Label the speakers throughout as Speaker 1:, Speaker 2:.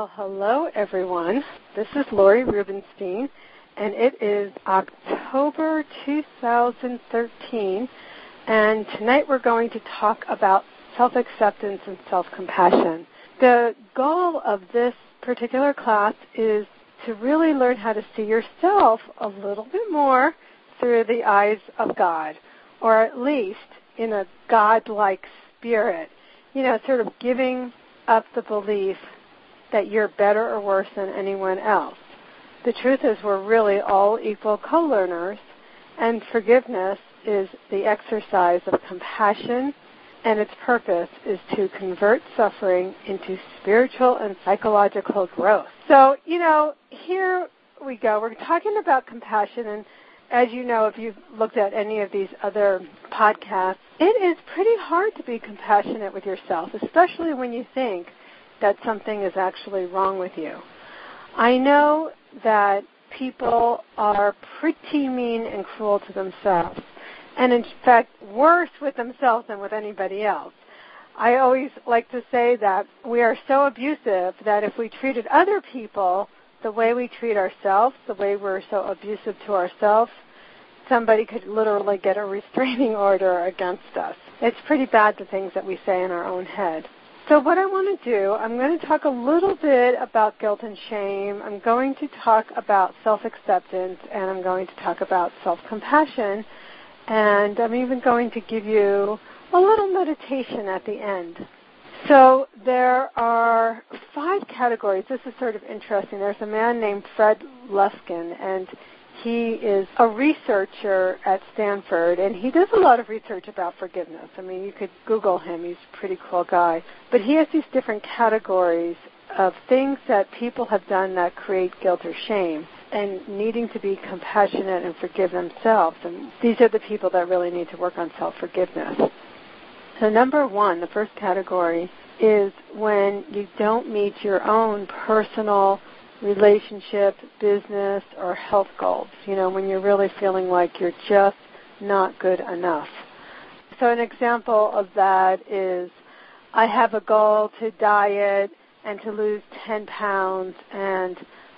Speaker 1: Well, hello everyone. This is Lori Rubenstein, and it is October 2013, and tonight we're going to talk about self-acceptance and self-compassion. The goal of this particular class is to really learn how to see yourself a little bit more through the eyes of God, or at least in a God-like spirit. You know, sort of giving up the belief that you're better or worse than anyone else. The truth is we're really all equal co-learners and forgiveness is the exercise of compassion and its purpose is to convert suffering into spiritual and psychological growth. So, you know, here we go. We're talking about compassion and as you know, if you've looked at any of these other podcasts, it is pretty hard to be compassionate with yourself, especially when you think that something is actually wrong with you. I know that people are pretty mean and cruel to themselves, and in fact, worse with themselves than with anybody else. I always like to say that we are so abusive that if we treated other people the way we treat ourselves, the way we're so abusive to ourselves, somebody could literally get a restraining order against us. It's pretty bad the things that we say in our own head. So what I want to do, I'm going to talk a little bit about guilt and shame. I'm going to talk about self-acceptance and I'm going to talk about self-compassion. And I'm even going to give you a little meditation at the end. So there are five categories. This is sort of interesting. There's a man named Fred Luskin and he is a researcher at Stanford, and he does a lot of research about forgiveness. I mean, you could Google him; he's a pretty cool guy. But he has these different categories of things that people have done that create guilt or shame, and needing to be compassionate and forgive themselves. And these are the people that really need to work on self-forgiveness. So, number one, the first category is when you don't meet your own personal relationship, business, or health goals. You know, when you're really feeling like you're just not good enough. So, an example of that is I have a goal to diet and to lose 10 pounds, and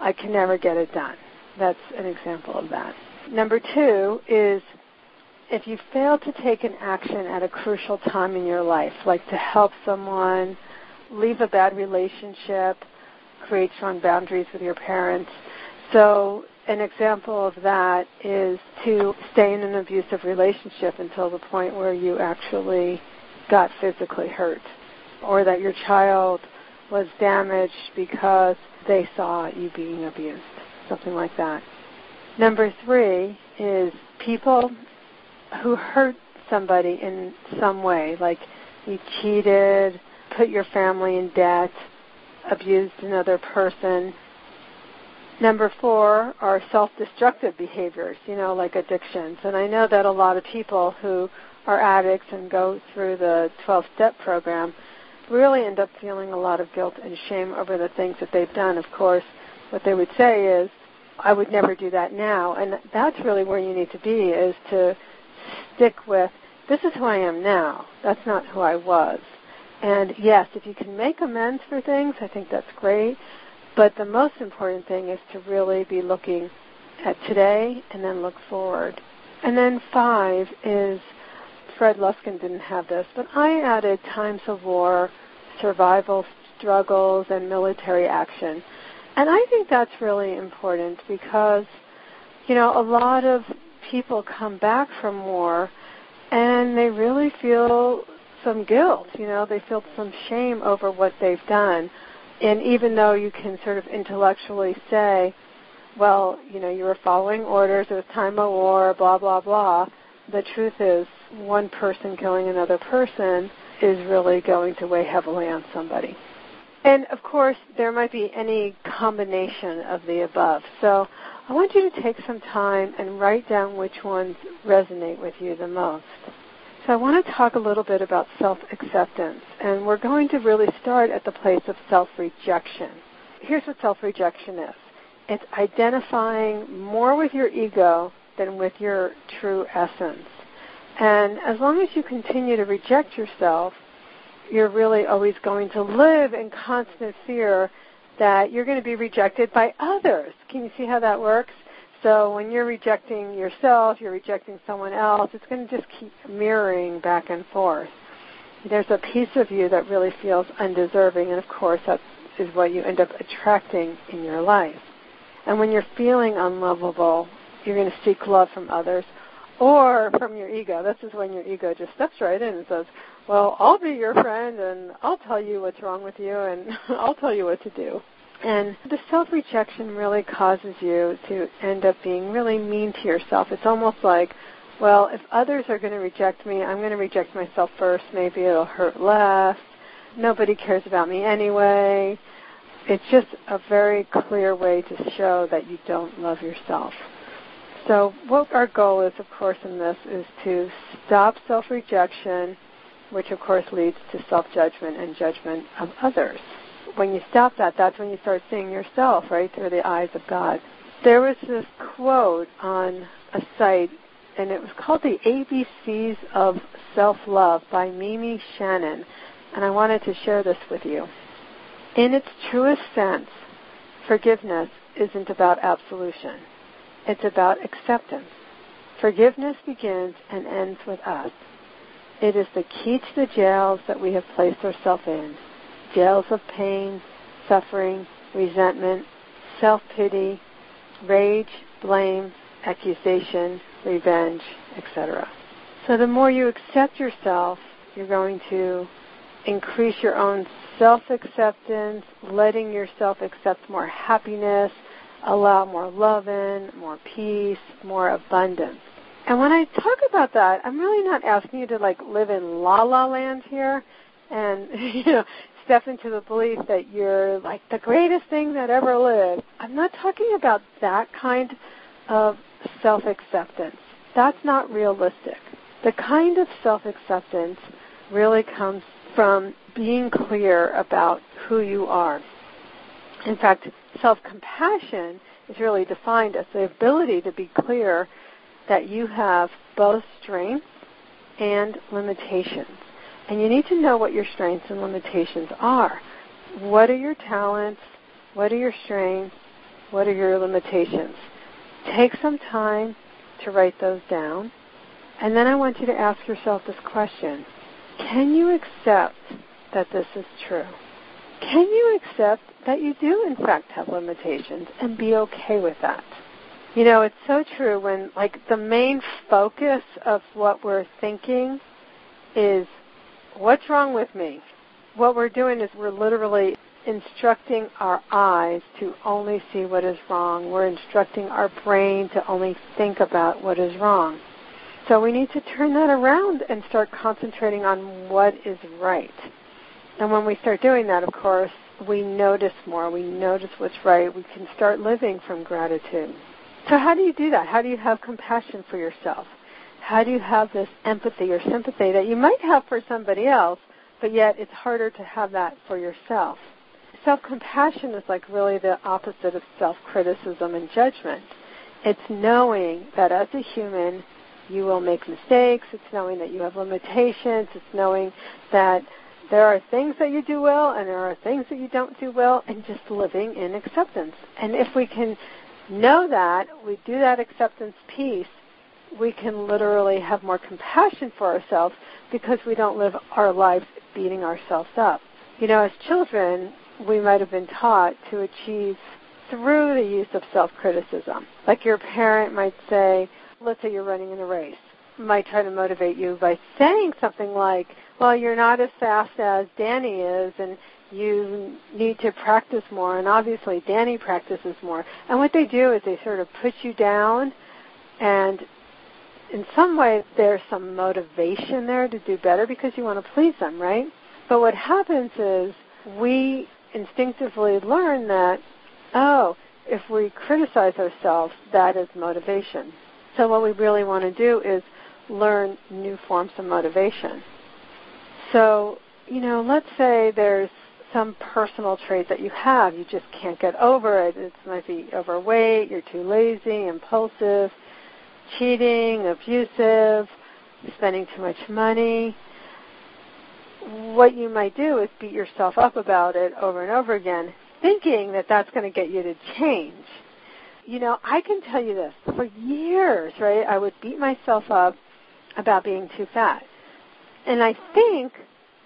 Speaker 1: I can never get it done. That's an example of that. Number two is if you fail to take an action at a crucial time in your life, like to help someone, leave a bad relationship, create strong boundaries with your parents. So an example of that is to stay in an abusive relationship until the point where you actually got physically hurt or that your child was damaged because they saw you being abused, something like that. Number three is people who hurt somebody in some way, like you cheated, put your family in debt, abused another person. Number four are self-destructive behaviors, you know, like addictions. And I know that a lot of people who are addicts and go through the 12-step program really end up feeling a lot of guilt and shame over the things that they've done. Of course, what they would say is, I would never do that now. And that's really where you need to be, is to stick with, this is who I am now. That's not who I was. And yes, if you can make amends for things, I think that's great. But the most important thing is to really be looking at today and then look forward. And then five is Fred Luskin didn't have this, but I added times of war, survival struggles, and military action. And I think that's really important because, you know, a lot of people come back from war and they really feel some guilt. You know, they feel some shame over what they've done. And even though you can sort of intellectually say, well, you know, you were following orders, it was time of war, blah, blah, blah, the truth is one person killing another person is really going to weigh heavily on somebody. And of course, there might be any combination of the above. So I want you to take some time and write down which ones resonate with you the most. So I want to talk a little bit about self-acceptance, and we're going to really start at the place of self-rejection. Here's what self-rejection is. It's identifying more with your ego than with your true essence. And as long as you continue to reject yourself, you're really always going to live in constant fear that you're going to be rejected by others. Can you see how that works? So when you're rejecting yourself, you're rejecting someone else, it's going to just keep mirroring back and forth. There's a piece of you that really feels undeserving, and of course, that is what you end up attracting in your life. And when you're feeling unlovable, you're going to seek love from others or from your ego. This is when your ego just steps right in and says, Well, I'll be your friend and I'll tell you what's wrong with you and I'll tell you what to do. And the self rejection really causes you to end up being really mean to yourself. It's almost like, well, if others are going to reject me, I'm going to reject myself first. Maybe it'll hurt less. Nobody cares about me anyway. It's just a very clear way to show that you don't love yourself. So, what our goal is, of course, in this is to stop self rejection, which, of course, leads to self judgment and judgment of others when you stop that, that's when you start seeing yourself, right, through the eyes of God. There was this quote on a site, and it was called The ABCs of Self Love by Mimi Shannon, and I wanted to share this with you. In its truest sense, forgiveness isn't about absolution. It's about acceptance. Forgiveness begins and ends with us. It is the key to the jails that we have placed ourselves in jails of pain, suffering, resentment, self pity, rage, blame, accusation, revenge, etc. So the more you accept yourself, you're going to increase your own self acceptance, letting yourself accept more happiness, allow more love in, more peace, more abundance. And when I talk about that, I'm really not asking you to like live in la la land here and you know step into the belief that you're like the greatest thing that ever lived. I'm not talking about that kind of self acceptance. That's not realistic. The kind of self acceptance really comes from being clear about who you are. In fact, self compassion is really defined as the ability to be clear that you have both strengths and limitations. And you need to know what your strengths and limitations are. What are your talents? What are your strengths? What are your limitations? Take some time to write those down. And then I want you to ask yourself this question Can you accept that this is true? Can you accept that you do, in fact, have limitations and be okay with that? You know, it's so true when, like, the main focus of what we're thinking is what's wrong with me? What we're doing is we're literally instructing our eyes to only see what is wrong. We're instructing our brain to only think about what is wrong. So we need to turn that around and start concentrating on what is right. And when we start doing that, of course, we notice more. We notice what's right. We can start living from gratitude. So how do you do that? How do you have compassion for yourself? How do you have this empathy or sympathy that you might have for somebody else, but yet it's harder to have that for yourself? Self compassion is like really the opposite of self criticism and judgment. It's knowing that as a human, you will make mistakes. It's knowing that you have limitations. It's knowing that there are things that you do well and there are things that you don't do well, and just living in acceptance. And if we can know that, we do that acceptance piece, we can literally have more compassion for ourselves because we don't live our lives beating ourselves up. You know, as children, we might have been taught to achieve through the use of self-criticism. Like your parent might say, let's say you're running in a race, might try to motivate you by saying something like, well, you're not as fast as Danny is and you need to practice more and obviously Danny practices more. And what they do is they sort of put you down and in some way there's some motivation there to do better because you want to please them, right? But what happens is we instinctively learn that, oh, if we criticize ourselves, that is motivation. So what we really want to do is learn new forms of motivation. So, you know, let's say there's some personal trait that you have. You just can't get over it. It might be overweight, you're too lazy, impulsive, cheating, abusive, spending too much money. What you might do is beat yourself up about it over and over again thinking that that's going to get you to change. You know, I can tell you this for years, right? I would beat myself up about being too fat. And I think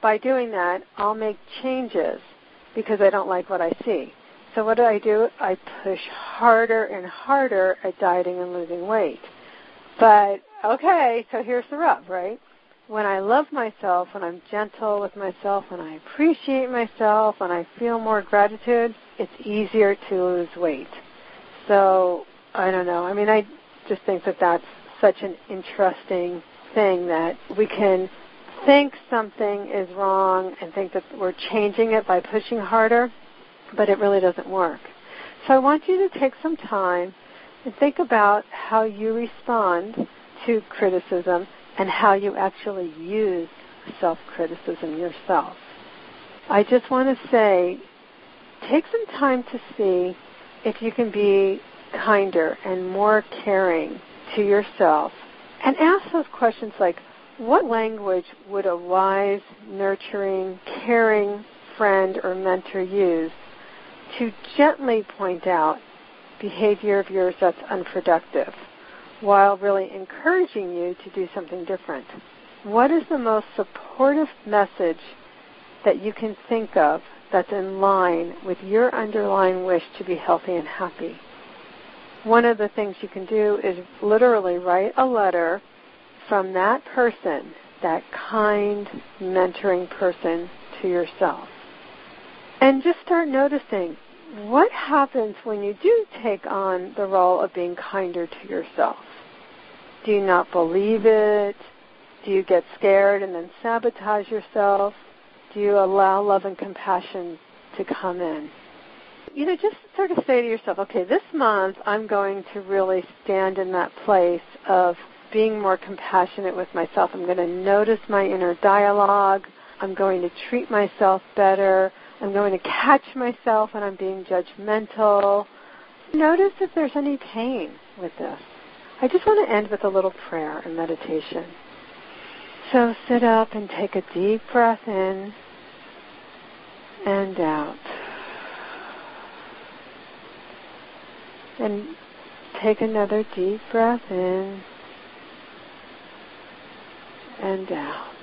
Speaker 1: by doing that, I'll make changes because I don't like what I see. So what do I do? I push harder and harder at dieting and losing weight. But okay, so here's the rub, right? When I love myself, when I'm gentle with myself, when I appreciate myself, when I feel more gratitude, it's easier to lose weight. So, I don't know. I mean, I just think that that's such an interesting thing that we can think something is wrong and think that we're changing it by pushing harder, but it really doesn't work. So I want you to take some time and think about how you respond to criticism and how you actually use self-criticism yourself. I just want to say, take some time to see if you can be kinder and more caring to yourself and ask those questions like, what language would a wise, nurturing, caring friend or mentor use to gently point out behavior of yours that's unproductive while really encouraging you to do something different? What is the most supportive message that you can think of that's in line with your underlying wish to be healthy and happy? One of the things you can do is literally write a letter from that person, that kind, mentoring person, to yourself. And just start noticing what happens when you do take on the role of being kinder to yourself. Do you not believe it? Do you get scared and then sabotage yourself? Do you allow love and compassion to come in? You know, just sort of say to yourself, okay, this month I'm going to really stand in that place of being more compassionate with myself. I'm going to notice my inner dialogue. I'm going to treat myself better. I'm going to catch myself when I'm being judgmental. Notice if there's any pain with this. I just want to end with a little prayer and meditation. So sit up and take a deep breath in and out. And take another deep breath in and out.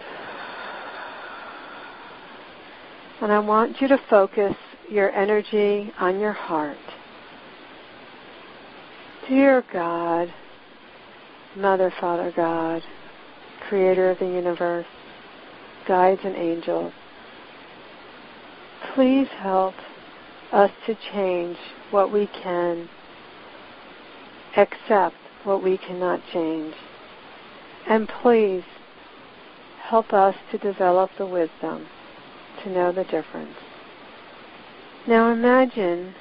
Speaker 1: And I want you to focus your energy on your heart. Dear God, Mother, Father God, Creator of the universe, guides and angels, please help us to change what we can, accept what we cannot change. And please help us to develop the wisdom to know the difference. Now imagine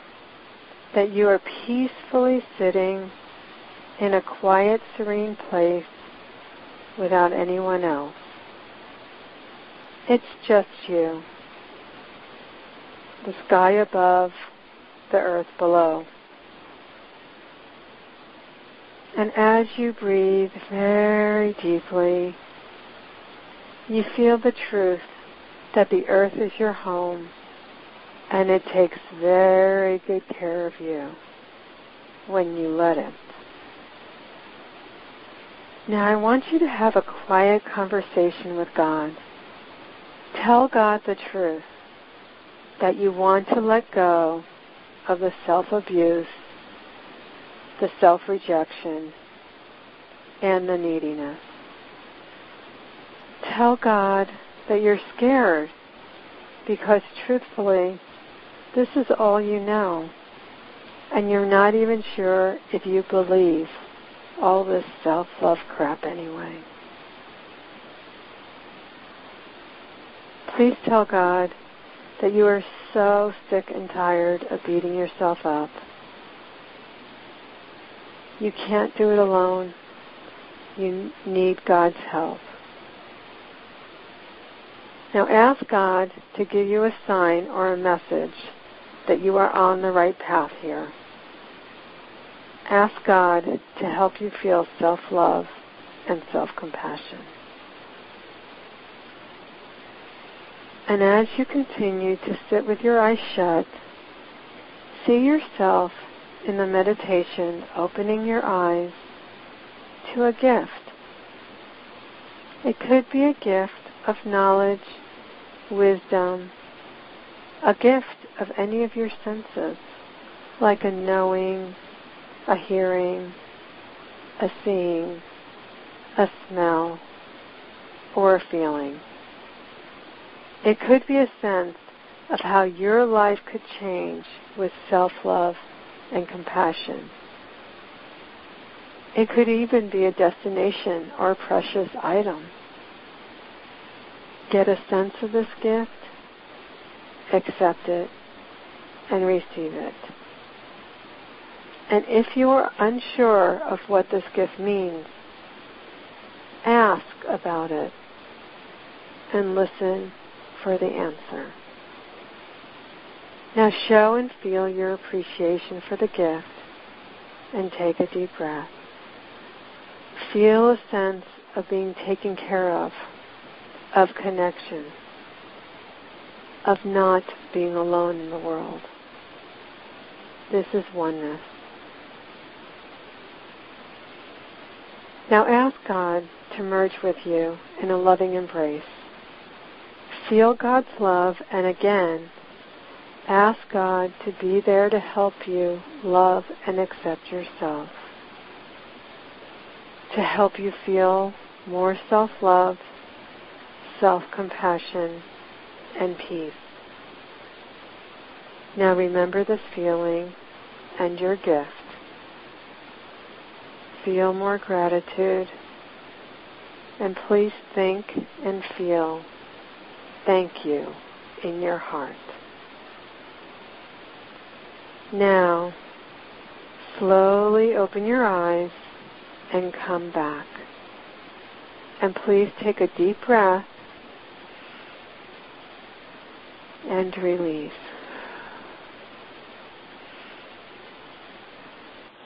Speaker 1: that you are peacefully sitting in a quiet, serene place without anyone else. It's just you. The sky above, the earth below. And as you breathe very deeply, you feel the truth that the earth is your home and it takes very good care of you when you let it. Now I want you to have a quiet conversation with God. Tell God the truth that you want to let go of the self-abuse, the self-rejection, and the neediness. Tell God that you're scared because truthfully, this is all you know. And you're not even sure if you believe all this self-love crap anyway. Please tell God that you are so sick and tired of beating yourself up. You can't do it alone. You need God's help. Now ask God to give you a sign or a message that you are on the right path here. Ask God to help you feel self-love and self-compassion. And as you continue to sit with your eyes shut see yourself in the meditation opening your eyes to a gift. It could be a gift of knowledge, wisdom, a gift of any of your senses, like a knowing, a hearing, a seeing, a smell, or a feeling. It could be a sense of how your life could change with self-love and compassion. It could even be a destination or a precious item. Get a sense of this gift, accept it, and receive it. And if you are unsure of what this gift means, ask about it and listen for the answer. Now show and feel your appreciation for the gift and take a deep breath. Feel a sense of being taken care of, of connection, of not being alone in the world. This is oneness. Now ask God to merge with you in a loving embrace. Feel God's love and again ask God to be there to help you love and accept yourself. To help you feel more self-love, self-compassion, and peace. Now remember this feeling and your gift. Feel more gratitude and please think and feel thank you in your heart. Now, slowly open your eyes and come back. And please take a deep breath and release.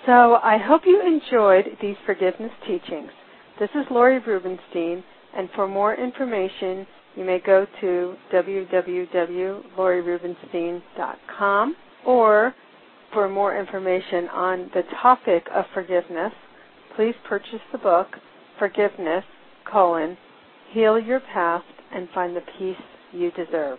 Speaker 1: So I hope you enjoyed these forgiveness teachings. This is Lori Rubenstein, and for more information, you may go to www.lorirubenstein.com or for more information on the topic of forgiveness, please purchase the book Forgiveness, colon, Heal Your Past and Find the Peace You Deserve.